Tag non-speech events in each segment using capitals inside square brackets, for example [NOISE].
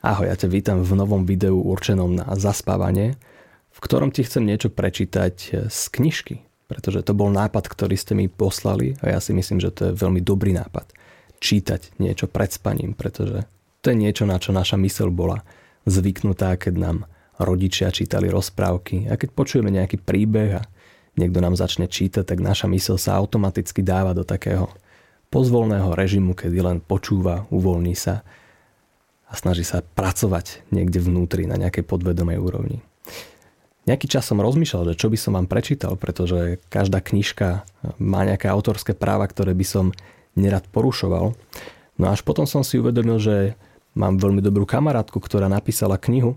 Ahoj, ja ťa vítam v novom videu určenom na zaspávanie, v ktorom ti chcem niečo prečítať z knižky, pretože to bol nápad, ktorý ste mi poslali a ja si myslím, že to je veľmi dobrý nápad. Čítať niečo pred spaním, pretože to je niečo, na čo naša mysel bola zvyknutá, keď nám rodičia čítali rozprávky a keď počujeme nejaký príbeh a niekto nám začne čítať, tak naša mysel sa automaticky dáva do takého pozvolného režimu, kedy len počúva, uvoľní sa a snaží sa pracovať niekde vnútri na nejakej podvedomej úrovni. Nejaký čas som rozmýšľal, že čo by som vám prečítal, pretože každá knižka má nejaké autorské práva, ktoré by som nerad porušoval. No až potom som si uvedomil, že mám veľmi dobrú kamarátku, ktorá napísala knihu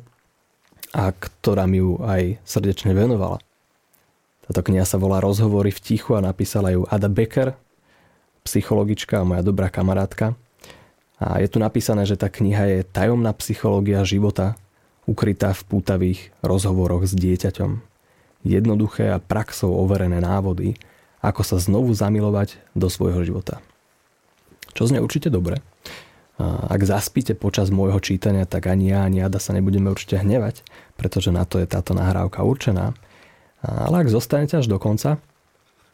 a ktorá mi ju aj srdečne venovala. Táto kniha sa volá Rozhovory v tichu a napísala ju Ada Becker, psychologička a moja dobrá kamarátka. A je tu napísané, že tá kniha je tajomná psychológia života, ukrytá v pútavých rozhovoroch s dieťaťom. Jednoduché a praxou overené návody, ako sa znovu zamilovať do svojho života. Čo znie určite dobre. Ak zaspíte počas môjho čítania, tak ani ja, ani Ada sa nebudeme určite hnevať, pretože na to je táto nahrávka určená. Ale ak zostanete až do konca,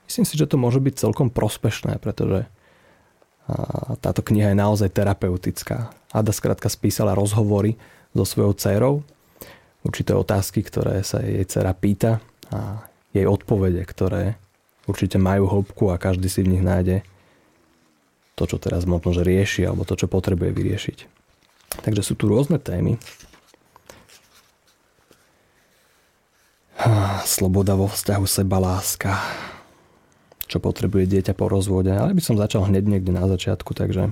myslím si, že to môže byť celkom prospešné, pretože táto kniha je naozaj terapeutická. Ada skrátka spísala rozhovory so svojou dcerou, určité otázky, ktoré sa jej dcera pýta a jej odpovede, ktoré určite majú hĺbku a každý si v nich nájde to, čo teraz možno že rieši alebo to, čo potrebuje vyriešiť. Takže sú tu rôzne témy. Sloboda vo vzťahu seba láska, čo potrebuje dieťa po rozvode, ale by som začal hneď niekde na začiatku, takže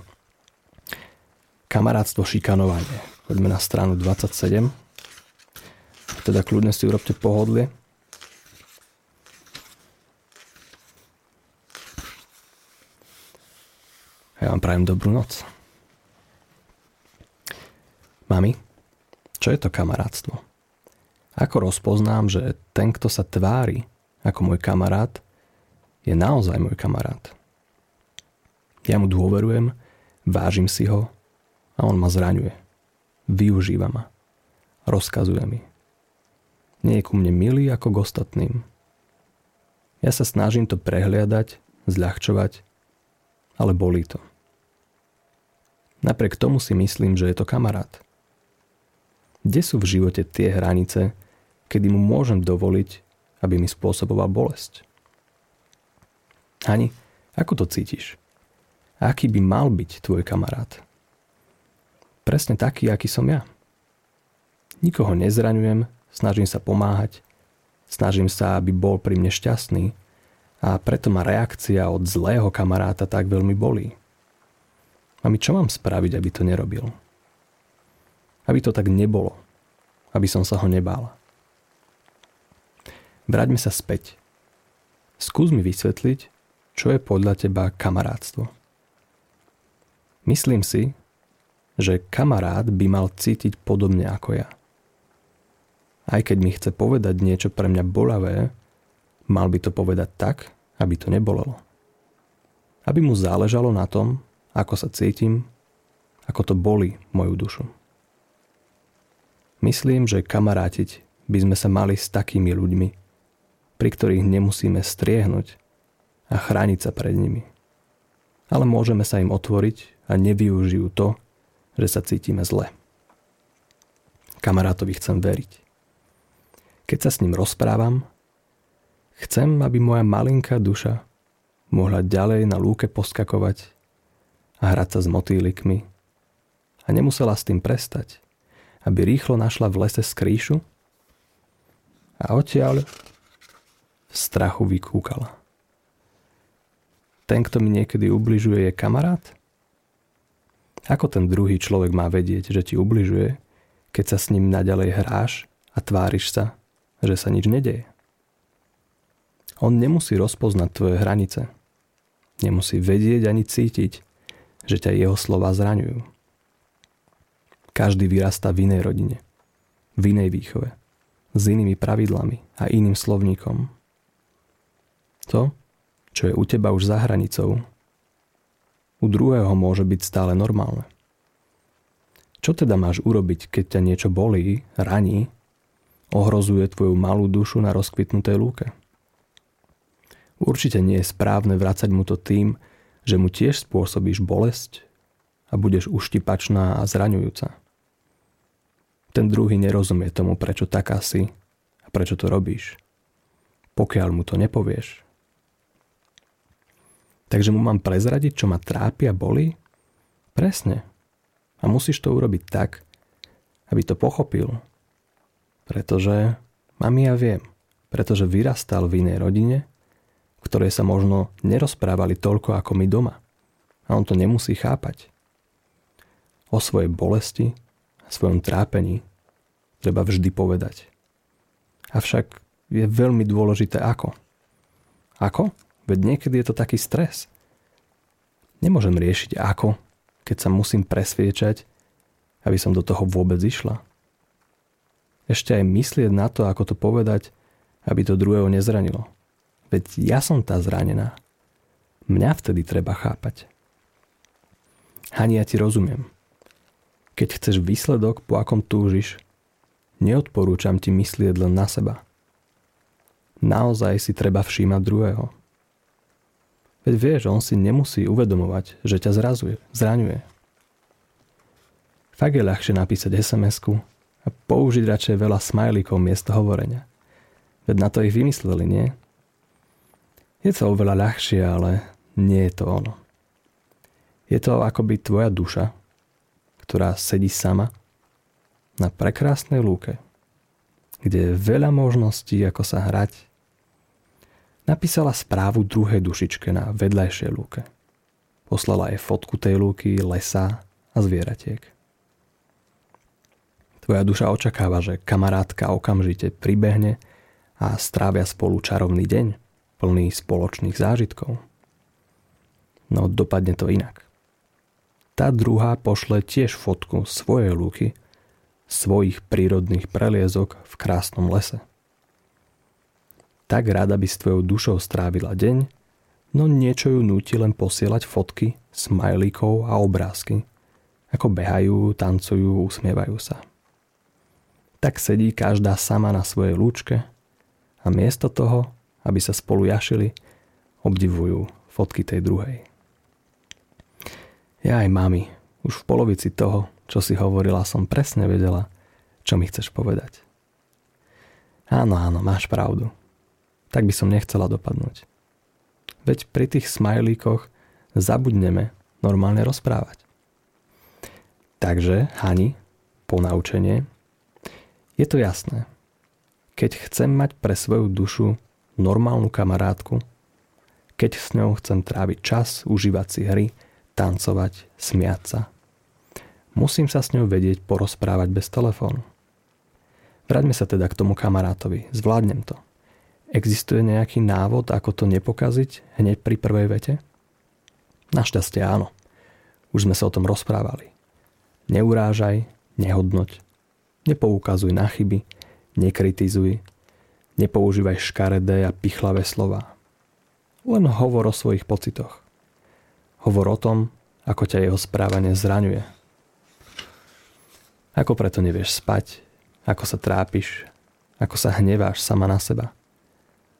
kamarátstvo šikanovanie. Poďme na stranu 27. Teda kľudne si urobte pohodlie. Ja vám prajem dobrú noc. Mami, čo je to kamarátstvo? Ako rozpoznám, že ten, kto sa tvári ako môj kamarát, je naozaj môj kamarát. Ja mu dôverujem, vážim si ho a on ma zraňuje. Využíva ma. Rozkazuje mi. Nie je ku mne milý ako k ostatným. Ja sa snažím to prehliadať, zľahčovať, ale bolí to. Napriek tomu si myslím, že je to kamarát. Kde sú v živote tie hranice, kedy mu môžem dovoliť, aby mi spôsoboval bolesť? Hani, ako to cítiš? Aký by mal byť tvoj kamarát? Presne taký, aký som ja. Nikoho nezraňujem, snažím sa pomáhať, snažím sa, aby bol pri mne šťastný a preto ma reakcia od zlého kamaráta tak veľmi bolí. A my čo mám spraviť, aby to nerobil? Aby to tak nebolo. Aby som sa ho nebál. Vráťme sa späť. Skús mi vysvetliť, čo je podľa teba kamarátstvo? Myslím si, že kamarát by mal cítiť podobne ako ja. Aj keď mi chce povedať niečo pre mňa bolavé, mal by to povedať tak, aby to nebolelo. Aby mu záležalo na tom, ako sa cítim, ako to boli moju dušu. Myslím, že kamarátiť by sme sa mali s takými ľuďmi, pri ktorých nemusíme striehnúť a chrániť sa pred nimi. Ale môžeme sa im otvoriť a nevyužijú to, že sa cítime zle. Kamarátovi chcem veriť. Keď sa s ním rozprávam, chcem, aby moja malinká duša mohla ďalej na lúke poskakovať a hrať sa s motýlikmi a nemusela s tým prestať, aby rýchlo našla v lese skrýšu a odtiaľ v strachu vykúkala ten, kto mi niekedy ubližuje, je kamarát? Ako ten druhý človek má vedieť, že ti ubližuje, keď sa s ním naďalej hráš a tváriš sa, že sa nič nedeje? On nemusí rozpoznať tvoje hranice. Nemusí vedieť ani cítiť, že ťa jeho slova zraňujú. Každý vyrastá v inej rodine, v inej výchove, s inými pravidlami a iným slovníkom. To, čo je u teba už za hranicou, u druhého môže byť stále normálne. Čo teda máš urobiť, keď ťa niečo bolí, raní, ohrozuje tvoju malú dušu na rozkvitnutej lúke? Určite nie je správne vracať mu to tým, že mu tiež spôsobíš bolesť a budeš uštipačná a zraňujúca. Ten druhý nerozumie tomu, prečo taká si a prečo to robíš, pokiaľ mu to nepovieš. Takže mu mám prezradiť, čo ma trápi a boli? Presne. A musíš to urobiť tak, aby to pochopil. Pretože, mami ja viem, pretože vyrastal v inej rodine, ktoré sa možno nerozprávali toľko ako my doma. A on to nemusí chápať. O svojej bolesti a svojom trápení treba vždy povedať. Avšak je veľmi dôležité ako. Ako? Veď niekedy je to taký stres. Nemôžem riešiť ako, keď sa musím presviečať, aby som do toho vôbec išla. Ešte aj myslieť na to, ako to povedať, aby to druhého nezranilo. Veď ja som tá zranená. Mňa vtedy treba chápať. Hani, ja ti rozumiem. Keď chceš výsledok, po akom túžiš, neodporúčam ti myslieť len na seba. Naozaj si treba všímať druhého. Veď vieš, on si nemusí uvedomovať, že ťa zrazuje, zraňuje. Fakt je ľahšie napísať sms a použiť radšej veľa smajlíkov miesto hovorenia. Veď na to ich vymysleli, nie? Je to oveľa ľahšie, ale nie je to ono. Je to akoby tvoja duša, ktorá sedí sama na prekrásnej lúke, kde je veľa možností, ako sa hrať, Napísala správu druhej dušičke na vedľajšej lúke. Poslala jej fotku tej lúky, lesa a zvieratiek. Tvoja duša očakáva, že kamarátka okamžite pribehne a strávia spolu čarovný deň, plný spoločných zážitkov. No dopadne to inak. Tá druhá pošle tiež fotku svojej lúky, svojich prírodných preliezok v krásnom lese tak rada by s tvojou dušou strávila deň, no niečo ju núti len posielať fotky, smajlíkov a obrázky, ako behajú, tancujú, usmievajú sa. Tak sedí každá sama na svojej lúčke a miesto toho, aby sa spolu jašili, obdivujú fotky tej druhej. Ja aj mami, už v polovici toho, čo si hovorila, som presne vedela, čo mi chceš povedať. Áno, áno, máš pravdu tak by som nechcela dopadnúť. Veď pri tých smajlíkoch zabudneme normálne rozprávať. Takže, Hani, ponaučenie, je to jasné. Keď chcem mať pre svoju dušu normálnu kamarátku, keď s ňou chcem tráviť čas, užívať si hry, tancovať, smiať sa, musím sa s ňou vedieť porozprávať bez telefónu. Vráťme sa teda k tomu kamarátovi, zvládnem to. Existuje nejaký návod, ako to nepokaziť hneď pri prvej vete? Našťastie áno. Už sme sa o tom rozprávali. Neurážaj, nehodnoť, nepoukazuj na chyby, nekritizuj, nepoužívaj škaredé a pichlavé slova. Len hovor o svojich pocitoch. Hovor o tom, ako ťa jeho správanie zraňuje. Ako preto nevieš spať, ako sa trápiš, ako sa hneváš sama na seba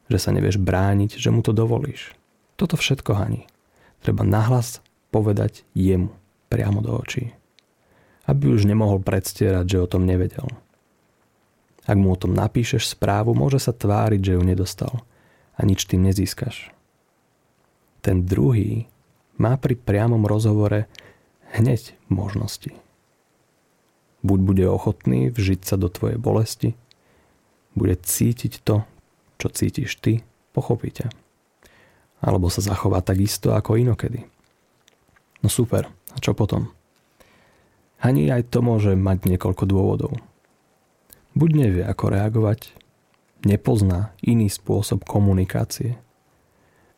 že sa nevieš brániť, že mu to dovolíš. Toto všetko, Hani, treba nahlas povedať jemu, priamo do očí. Aby už nemohol predstierať, že o tom nevedel. Ak mu o tom napíšeš správu, môže sa tváriť, že ju nedostal a nič tým nezískaš. Ten druhý má pri priamom rozhovore hneď možnosti. Buď bude ochotný vžiť sa do tvojej bolesti, bude cítiť to, čo cítiš ty, pochopí ťa. Alebo sa zachová tak isto ako inokedy. No super, a čo potom? Ani aj to môže mať niekoľko dôvodov. Buď nevie, ako reagovať, nepozná iný spôsob komunikácie,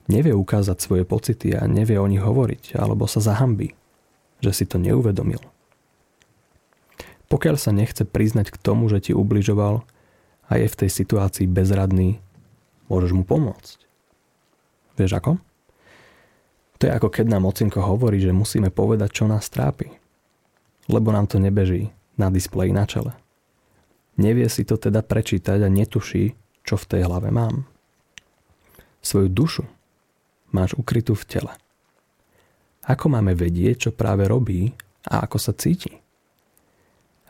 nevie ukázať svoje pocity a nevie o nich hovoriť, alebo sa zahambí, že si to neuvedomil. Pokiaľ sa nechce priznať k tomu, že ti ubližoval a je v tej situácii bezradný, môžeš mu pomôcť. Vieš ako? To je ako keď nám ocinko hovorí, že musíme povedať, čo nás trápi. lebo nám to nebeží na displeji na čele. Nevie si to teda prečítať a netuší, čo v tej hlave mám. Svoju dušu máš ukrytú v tele. Ako máme vedieť, čo práve robí a ako sa cíti?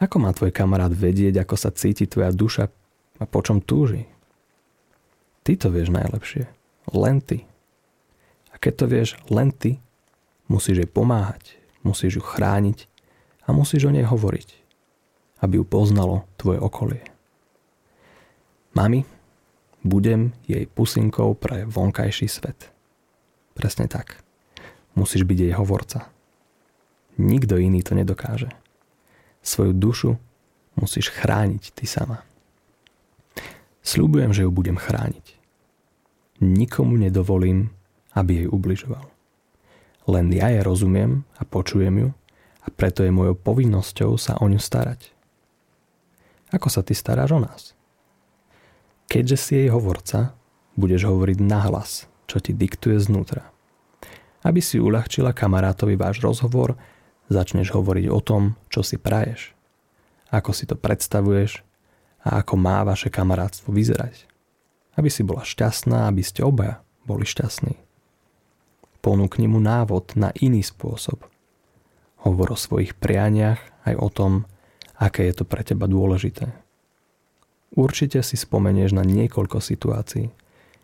Ako má tvoj kamarát vedieť, ako sa cíti tvoja duša a po čom túži? Ty to vieš najlepšie. Len ty. A keď to vieš len ty, musíš jej pomáhať, musíš ju chrániť a musíš o nej hovoriť, aby ju poznalo tvoje okolie. Mami, budem jej pusinkou pre vonkajší svet. Presne tak. Musíš byť jej hovorca. Nikto iný to nedokáže. Svoju dušu musíš chrániť ty sama. Sľubujem, že ju budem chrániť. Nikomu nedovolím, aby jej ubližoval. Len ja je rozumiem a počujem ju a preto je mojou povinnosťou sa o ňu starať. Ako sa ty staráš o nás? Keďže si jej hovorca, budeš hovoriť nahlas, čo ti diktuje znútra. Aby si uľahčila kamarátovi váš rozhovor, začneš hovoriť o tom, čo si praješ, ako si to predstavuješ a ako má vaše kamarátstvo vyzerať. Aby si bola šťastná, aby ste obaja boli šťastní. Ponúkni mu návod na iný spôsob. Hovor o svojich prianiach aj o tom, aké je to pre teba dôležité. Určite si spomenieš na niekoľko situácií,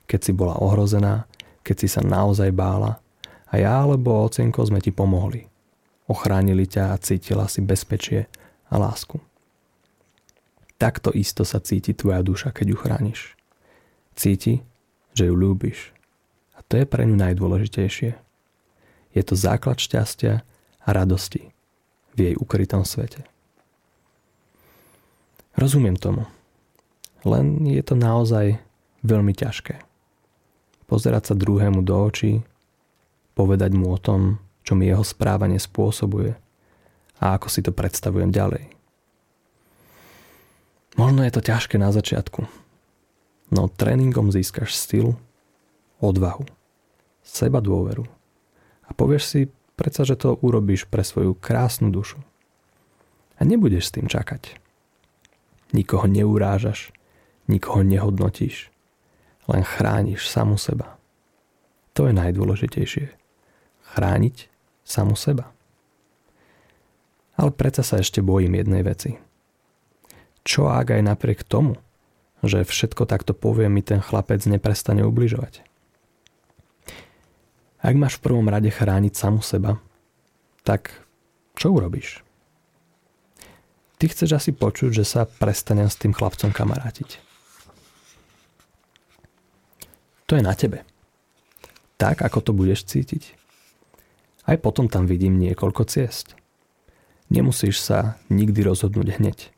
keď si bola ohrozená, keď si sa naozaj bála a ja alebo ocenko sme ti pomohli. Ochránili ťa a cítila si bezpečie a lásku. Takto isto sa cíti tvoja duša, keď ju chrániš. Cíti, že ju ľúbiš. A to je pre ňu najdôležitejšie. Je to základ šťastia a radosti v jej ukrytom svete. Rozumiem tomu. Len je to naozaj veľmi ťažké. Pozerať sa druhému do očí povedať mu o tom, čo mi jeho správanie spôsobuje a ako si to predstavujem ďalej. Možno je to ťažké na začiatku, no tréningom získaš styl, odvahu, seba dôveru a povieš si predsa, že to urobíš pre svoju krásnu dušu. A nebudeš s tým čakať. Nikoho neurážaš, nikoho nehodnotíš, len chrániš samu seba. To je najdôležitejšie chrániť samu seba. Ale predsa sa ešte bojím jednej veci. Čo ak aj napriek tomu, že všetko takto povie, mi ten chlapec neprestane ubližovať? Ak máš v prvom rade chrániť samu seba, tak čo urobíš? Ty chceš asi počuť, že sa prestane s tým chlapcom kamarátiť. To je na tebe. Tak, ako to budeš cítiť. Aj potom tam vidím niekoľko ciest. Nemusíš sa nikdy rozhodnúť hneď.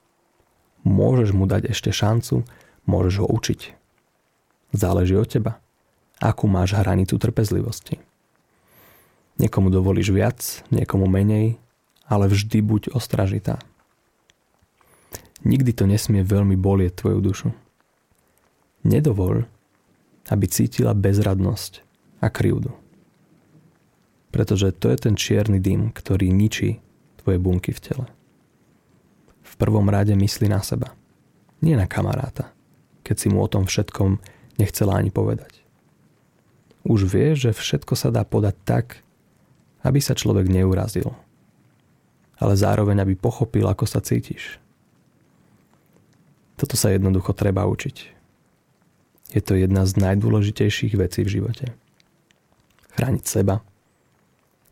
Môžeš mu dať ešte šancu, môžeš ho učiť. Záleží od teba, akú máš hranicu trpezlivosti. Niekomu dovolíš viac, niekomu menej, ale vždy buď ostražitá. Nikdy to nesmie veľmi bolieť tvoju dušu. Nedovol, aby cítila bezradnosť a krivdu pretože to je ten čierny dym, ktorý ničí tvoje bunky v tele. V prvom rade mysli na seba, nie na kamaráta, keď si mu o tom všetkom nechcela ani povedať. Už vieš, že všetko sa dá podať tak, aby sa človek neurazil, ale zároveň aby pochopil, ako sa cítiš. Toto sa jednoducho treba učiť. Je to jedna z najdôležitejších vecí v živote. Chrániť seba,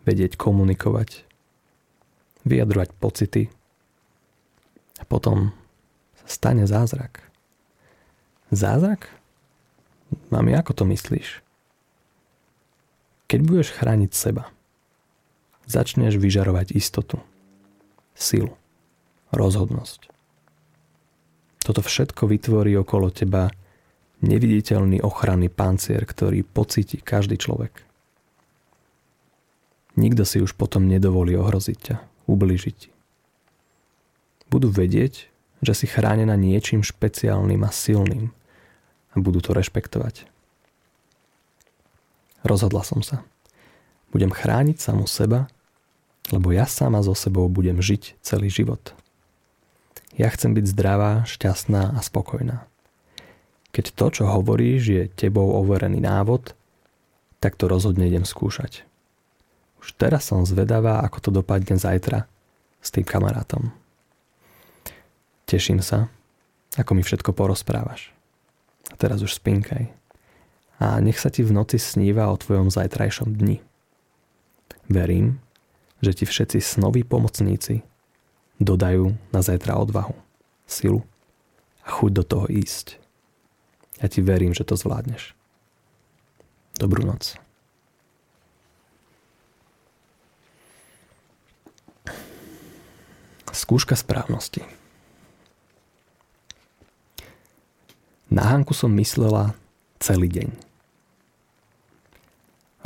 vedieť komunikovať, vyjadrovať pocity potom sa stane zázrak. Zázrak? Mami, ako to myslíš? Keď budeš chrániť seba, začneš vyžarovať istotu, silu, rozhodnosť. Toto všetko vytvorí okolo teba neviditeľný ochranný pancier, ktorý pocíti každý človek. Nikto si už potom nedovolí ohroziť ťa, ublížiť ti. Budú vedieť, že si chránená niečím špeciálnym a silným a budú to rešpektovať. Rozhodla som sa. Budem chrániť samu seba Lebo ja sama so sebou budem žiť celý život. Ja chcem byť zdravá, šťastná a spokojná. Keď to, čo hovoríš, je tebou overený návod, tak to rozhodne idem skúšať. Už teraz som zvedavá, ako to dopadne zajtra s tým kamarátom. Teším sa, ako mi všetko porozprávaš. A teraz už spinkaj. A nech sa ti v noci sníva o tvojom zajtrajšom dni. Verím, že ti všetci snoví pomocníci dodajú na zajtra odvahu, silu a chuť do toho ísť. Ja ti verím, že to zvládneš. Dobrú noc. Skúška správnosti. Na Hanku som myslela celý deň.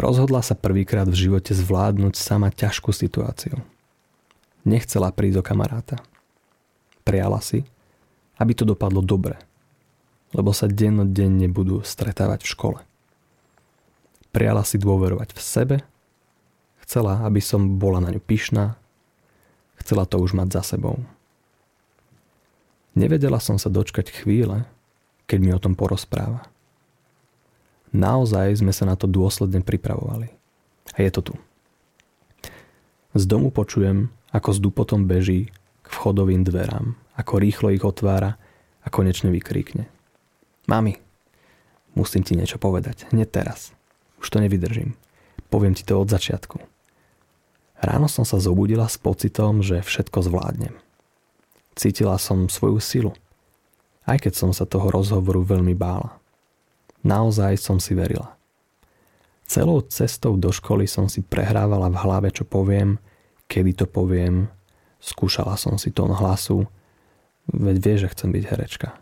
Rozhodla sa prvýkrát v živote zvládnuť sama ťažkú situáciu. Nechcela prísť o kamaráta. Priala si, aby to dopadlo dobre – lebo sa dennodenne budú stretávať v škole. Priala si dôverovať v sebe, chcela, aby som bola na ňu pyšná, chcela to už mať za sebou. Nevedela som sa dočkať chvíle, keď mi o tom porozpráva. Naozaj sme sa na to dôsledne pripravovali. A je to tu. Z domu počujem, ako s dupotom beží k vchodovým dverám, ako rýchlo ich otvára a konečne vykríkne. Mami, musím ti niečo povedať. Hneď teraz. Už to nevydržím. Poviem ti to od začiatku. Ráno som sa zobudila s pocitom, že všetko zvládnem. Cítila som svoju silu. Aj keď som sa toho rozhovoru veľmi bála. Naozaj som si verila. Celou cestou do školy som si prehrávala v hlave, čo poviem, kedy to poviem. Skúšala som si tón hlasu, veď vie, že chcem byť herečka.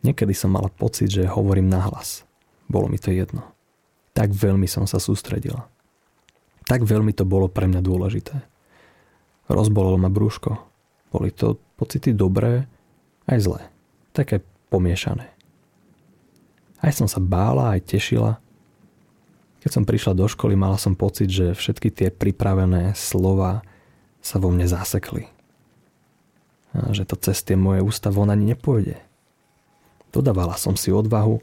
Niekedy som mala pocit, že hovorím nahlas. Bolo mi to jedno. Tak veľmi som sa sústredila. Tak veľmi to bolo pre mňa dôležité. Rozbolelo ma brúško. Boli to pocity dobré, aj zlé. Také pomiešané. Aj som sa bála, aj tešila. Keď som prišla do školy, mala som pocit, že všetky tie pripravené slova sa vo mne zasekli. A že to cez tie moje ústa von ani nepôjde. Dodávala som si odvahu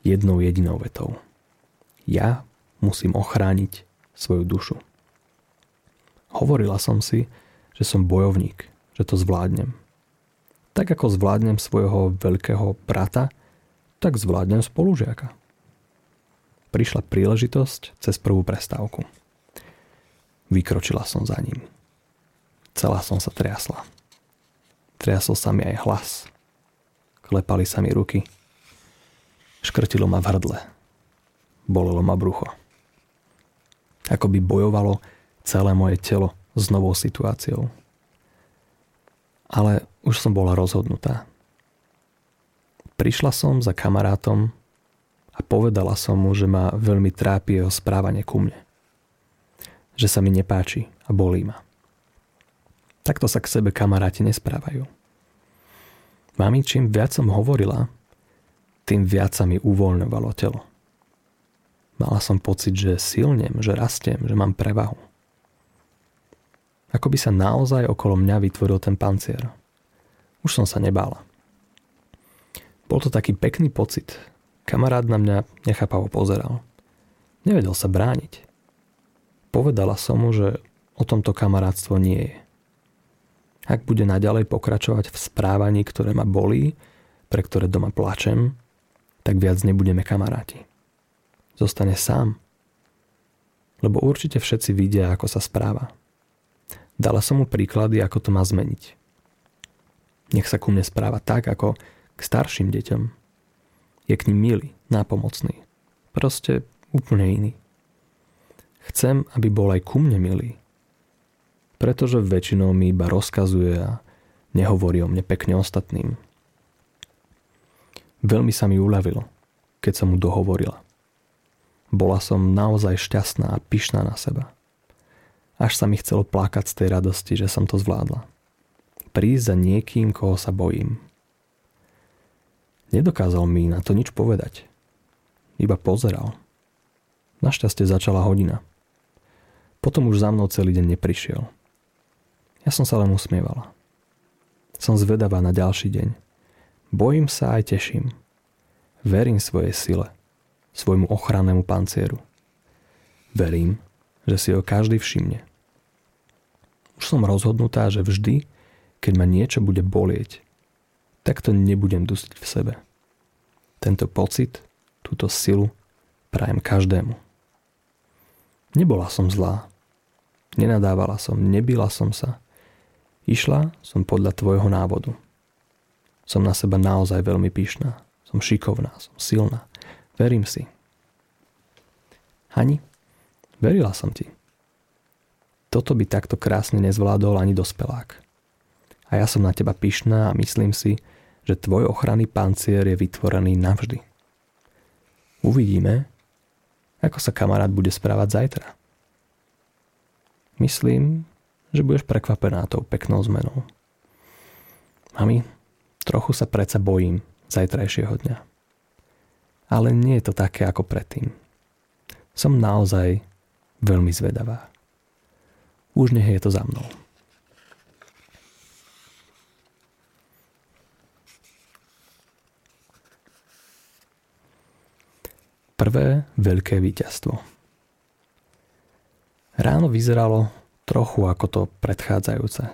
jednou jedinou vetou. Ja musím ochrániť svoju dušu. Hovorila som si, že som bojovník, že to zvládnem. Tak ako zvládnem svojho veľkého brata, tak zvládnem spolužiaka. Prišla príležitosť cez prvú prestávku. Vykročila som za ním. Celá som sa triasla. Triasol sa mi aj hlas. Klepali sa mi ruky. Škrtilo ma v hrdle. Bolelo ma brucho. Ako by bojovalo celé moje telo s novou situáciou. Ale už som bola rozhodnutá. Prišla som za kamarátom a povedala som mu, že ma veľmi trápi jeho správanie ku mne. Že sa mi nepáči a bolí ma. Takto sa k sebe kamaráti nesprávajú. Mami, čím viac som hovorila, tým viac sa mi uvoľňovalo telo. Mala som pocit, že silnem, že rastiem, že mám prevahu. Ako by sa naozaj okolo mňa vytvoril ten pancier. Už som sa nebála. Bol to taký pekný pocit. Kamarát na mňa nechápavo pozeral. Nevedel sa brániť. Povedala som mu, že o tomto kamarátstvo nie je. Ak bude naďalej pokračovať v správaní, ktoré ma bolí, pre ktoré doma plačem, tak viac nebudeme kamaráti. Zostane sám. Lebo určite všetci vidia, ako sa správa. Dala som mu príklady, ako to má zmeniť. Nech sa ku mne správa tak, ako k starším deťom. Je k ním milý, nápomocný. Proste úplne iný. Chcem, aby bol aj ku mne milý pretože väčšinou mi iba rozkazuje a nehovorí o mne pekne ostatným. Veľmi sa mi uľavilo, keď som mu dohovorila. Bola som naozaj šťastná a pyšná na seba. Až sa mi chcelo plakať z tej radosti, že som to zvládla. Prísť za niekým, koho sa bojím. Nedokázal mi na to nič povedať. Iba pozeral. Našťastie začala hodina. Potom už za mnou celý deň neprišiel. Ja som sa len usmievala. Som zvedavá na ďalší deň. Bojím sa aj teším. Verím svojej sile, svojmu ochrannému pancieru. Verím, že si ho každý všimne. Už som rozhodnutá, že vždy, keď ma niečo bude bolieť, tak to nebudem dusiť v sebe. Tento pocit, túto silu prajem každému. Nebola som zlá. Nenadávala som, nebila som sa. Išla som podľa tvojho návodu. Som na seba naozaj veľmi pyšná. Som šikovná, som silná. Verím si. Hani, verila som ti. Toto by takto krásne nezvládol ani dospelák. A ja som na teba pyšná a myslím si, že tvoj ochranný pancier je vytvorený navždy. Uvidíme, ako sa kamarát bude správať zajtra. Myslím, že budeš prekvapená tou peknou zmenou. Mami, trochu sa predsa bojím zajtrajšieho dňa. Ale nie je to také ako predtým. Som naozaj veľmi zvedavá. Už nech je to za mnou. Prvé veľké víťazstvo. Ráno vyzeralo trochu ako to predchádzajúce.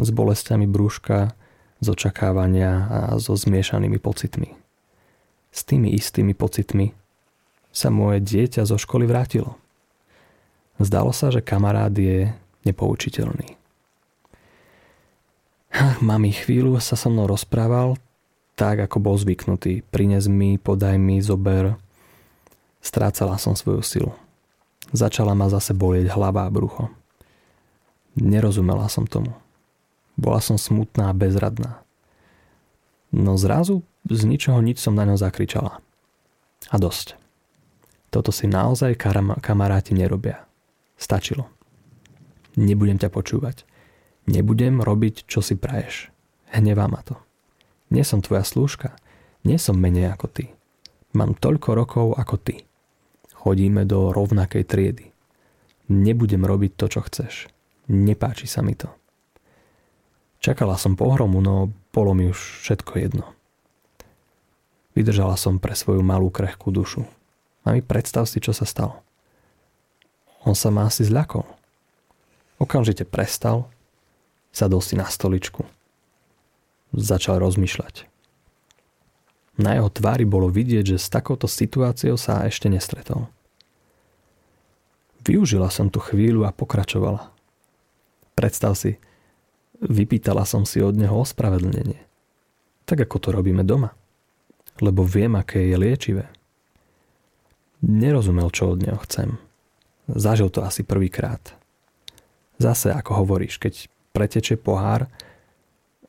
S bolestiami brúška, z očakávania a so zmiešanými pocitmi. S tými istými pocitmi sa moje dieťa zo školy vrátilo. Zdalo sa, že kamarát je nepoučiteľný. [LAUGHS] Mami chvíľu sa so mnou rozprával, tak ako bol zvyknutý. Prines mi, podaj mi, zober. Strácala som svoju silu. Začala ma zase bolieť hlava a brucho. Nerozumela som tomu. Bola som smutná a bezradná. No zrazu z ničoho nič som na ňo zakričala. A dosť. Toto si naozaj kamaráti nerobia. Stačilo. Nebudem ťa počúvať. Nebudem robiť, čo si praješ. Hnevá ma to. Nie som tvoja slúžka. Nie som menej ako ty. Mám toľko rokov ako ty. Chodíme do rovnakej triedy. Nebudem robiť to, čo chceš. Nepáči sa mi to. Čakala som pohromu, no bolo mi už všetko jedno. Vydržala som pre svoju malú krehkú dušu. A mi predstav si, čo sa stalo. On sa ma asi zľakol. Okamžite prestal, sadol si na stoličku. Začal rozmýšľať. Na jeho tvári bolo vidieť, že s takouto situáciou sa ešte nestretol. Využila som tú chvíľu a pokračovala. Predstav si, vypýtala som si od neho ospravedlnenie. Tak ako to robíme doma. Lebo viem, aké je liečivé. Nerozumel, čo od neho chcem. Zažil to asi prvýkrát. Zase, ako hovoríš, keď pretečie pohár,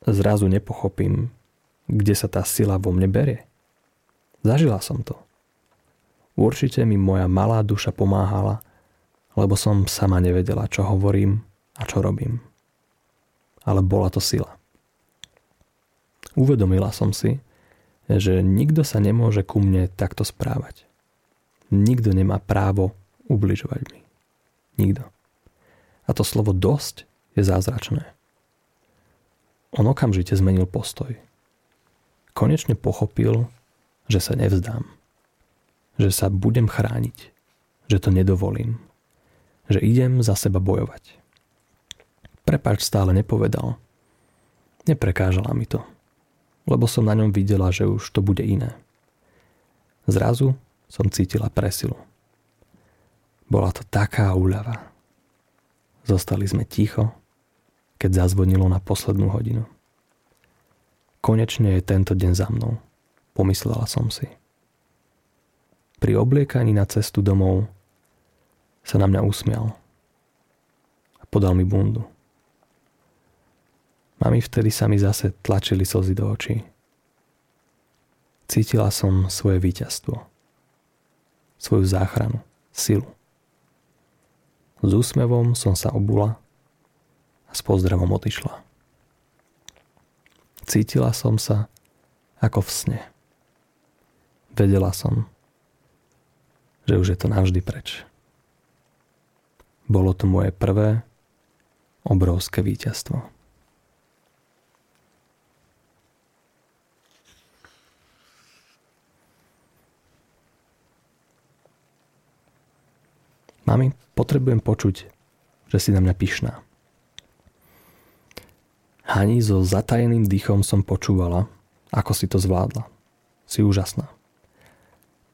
zrazu nepochopím, kde sa tá sila vo mne berie. Zažila som to. Určite mi moja malá duša pomáhala, lebo som sama nevedela, čo hovorím a čo robím. Ale bola to sila. Uvedomila som si, že nikto sa nemôže ku mne takto správať. Nikto nemá právo ubližovať mi. Nikto. A to slovo dosť je zázračné. On okamžite zmenil postoj konečne pochopil, že sa nevzdám. Že sa budem chrániť. Že to nedovolím. Že idem za seba bojovať. Prepač stále nepovedal. Neprekážala mi to. Lebo som na ňom videla, že už to bude iné. Zrazu som cítila presilu. Bola to taká úľava. Zostali sme ticho, keď zazvonilo na poslednú hodinu. Konečne je tento deň za mnou, pomyslela som si. Pri obliekaní na cestu domov sa na mňa usmial a podal mi bundu. Mami vtedy sa mi zase tlačili slzy do očí. Cítila som svoje víťazstvo, svoju záchranu, silu. S úsmevom som sa obula a s pozdravom odišla. Cítila som sa ako v sne. Vedela som, že už je to navždy preč. Bolo to moje prvé obrovské víťazstvo. Mami, potrebujem počuť, že si na mňa pyšná. Hani, so zatajeným dýchom som počúvala, ako si to zvládla. Si úžasná.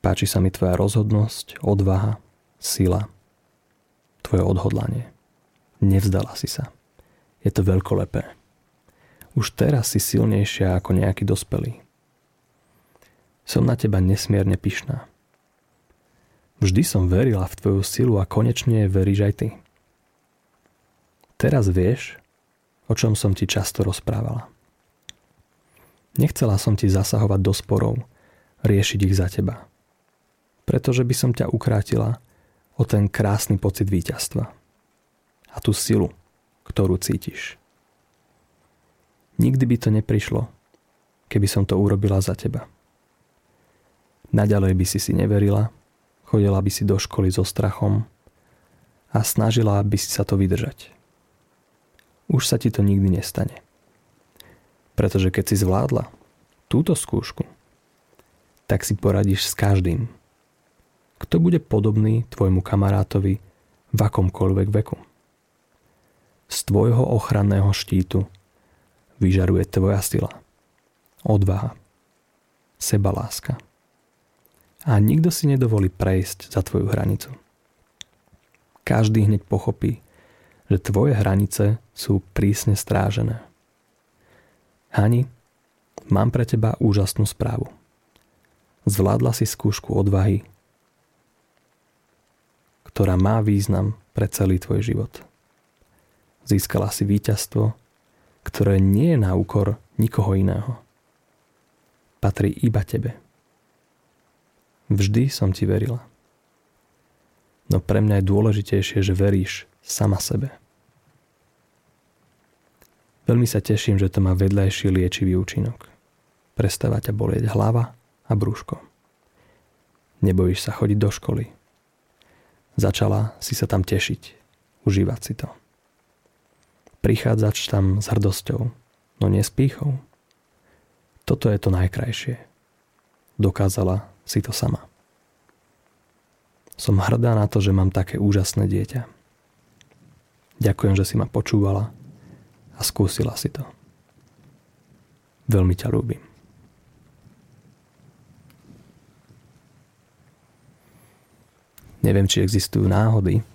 Páči sa mi tvoja rozhodnosť, odvaha, sila, tvoje odhodlanie. Nevzdala si sa. Je to veľkolepé. Už teraz si silnejšia ako nejaký dospelý. Som na teba nesmierne pyšná. Vždy som verila v tvoju silu a konečne veríš aj ty. Teraz vieš, o čom som ti často rozprávala. Nechcela som ti zasahovať do sporov, riešiť ich za teba. Pretože by som ťa ukrátila o ten krásny pocit víťazstva. A tú silu, ktorú cítiš. Nikdy by to neprišlo, keby som to urobila za teba. Naďalej by si si neverila, Chodila by si do školy so strachom a snažila by si sa to vydržať. Už sa ti to nikdy nestane. Pretože keď si zvládla túto skúšku, tak si poradíš s každým, kto bude podobný tvojmu kamarátovi v akomkoľvek veku. Z tvojho ochranného štítu vyžaruje tvoja sila, odvaha, sebaláska a nikto si nedovolí prejsť za tvoju hranicu. Každý hneď pochopí, že tvoje hranice sú prísne strážené. Hani, mám pre teba úžasnú správu. Zvládla si skúšku odvahy, ktorá má význam pre celý tvoj život. Získala si víťazstvo, ktoré nie je na úkor nikoho iného. Patrí iba tebe. Vždy som ti verila. No pre mňa je dôležitejšie, že veríš sama sebe. Veľmi sa teším, že to má vedľajší liečivý účinok. Prestáva ťa bolieť hlava a brúško. Nebojíš sa chodiť do školy. Začala si sa tam tešiť, užívať si to. Prichádzač tam s hrdosťou, no nie s pýchou. Toto je to najkrajšie. Dokázala si to sama. Som hrdá na to, že mám také úžasné dieťa. Ďakujem, že si ma počúvala a skúsila si to. Veľmi ťa ľúbim. Neviem, či existujú náhody,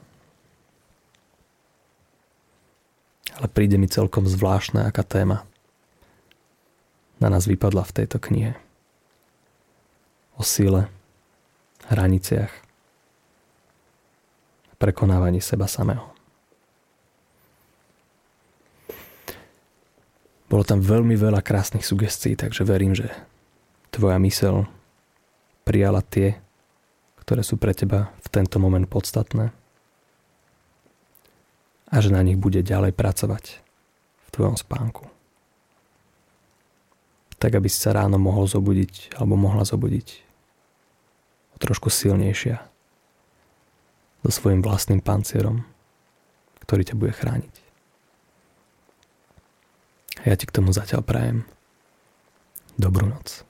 ale príde mi celkom zvláštna, aká téma na nás vypadla v tejto knihe o sile, hraniciach, prekonávaní seba samého. Bolo tam veľmi veľa krásnych sugestií, takže verím, že tvoja mysel prijala tie, ktoré sú pre teba v tento moment podstatné a že na nich bude ďalej pracovať v tvojom spánku. Tak, aby si sa ráno mohol zobudiť alebo mohla zobudiť trošku silnejšia so svojím vlastným pancierom, ktorý ťa bude chrániť. Ja ti k tomu zatiaľ prajem dobrú noc.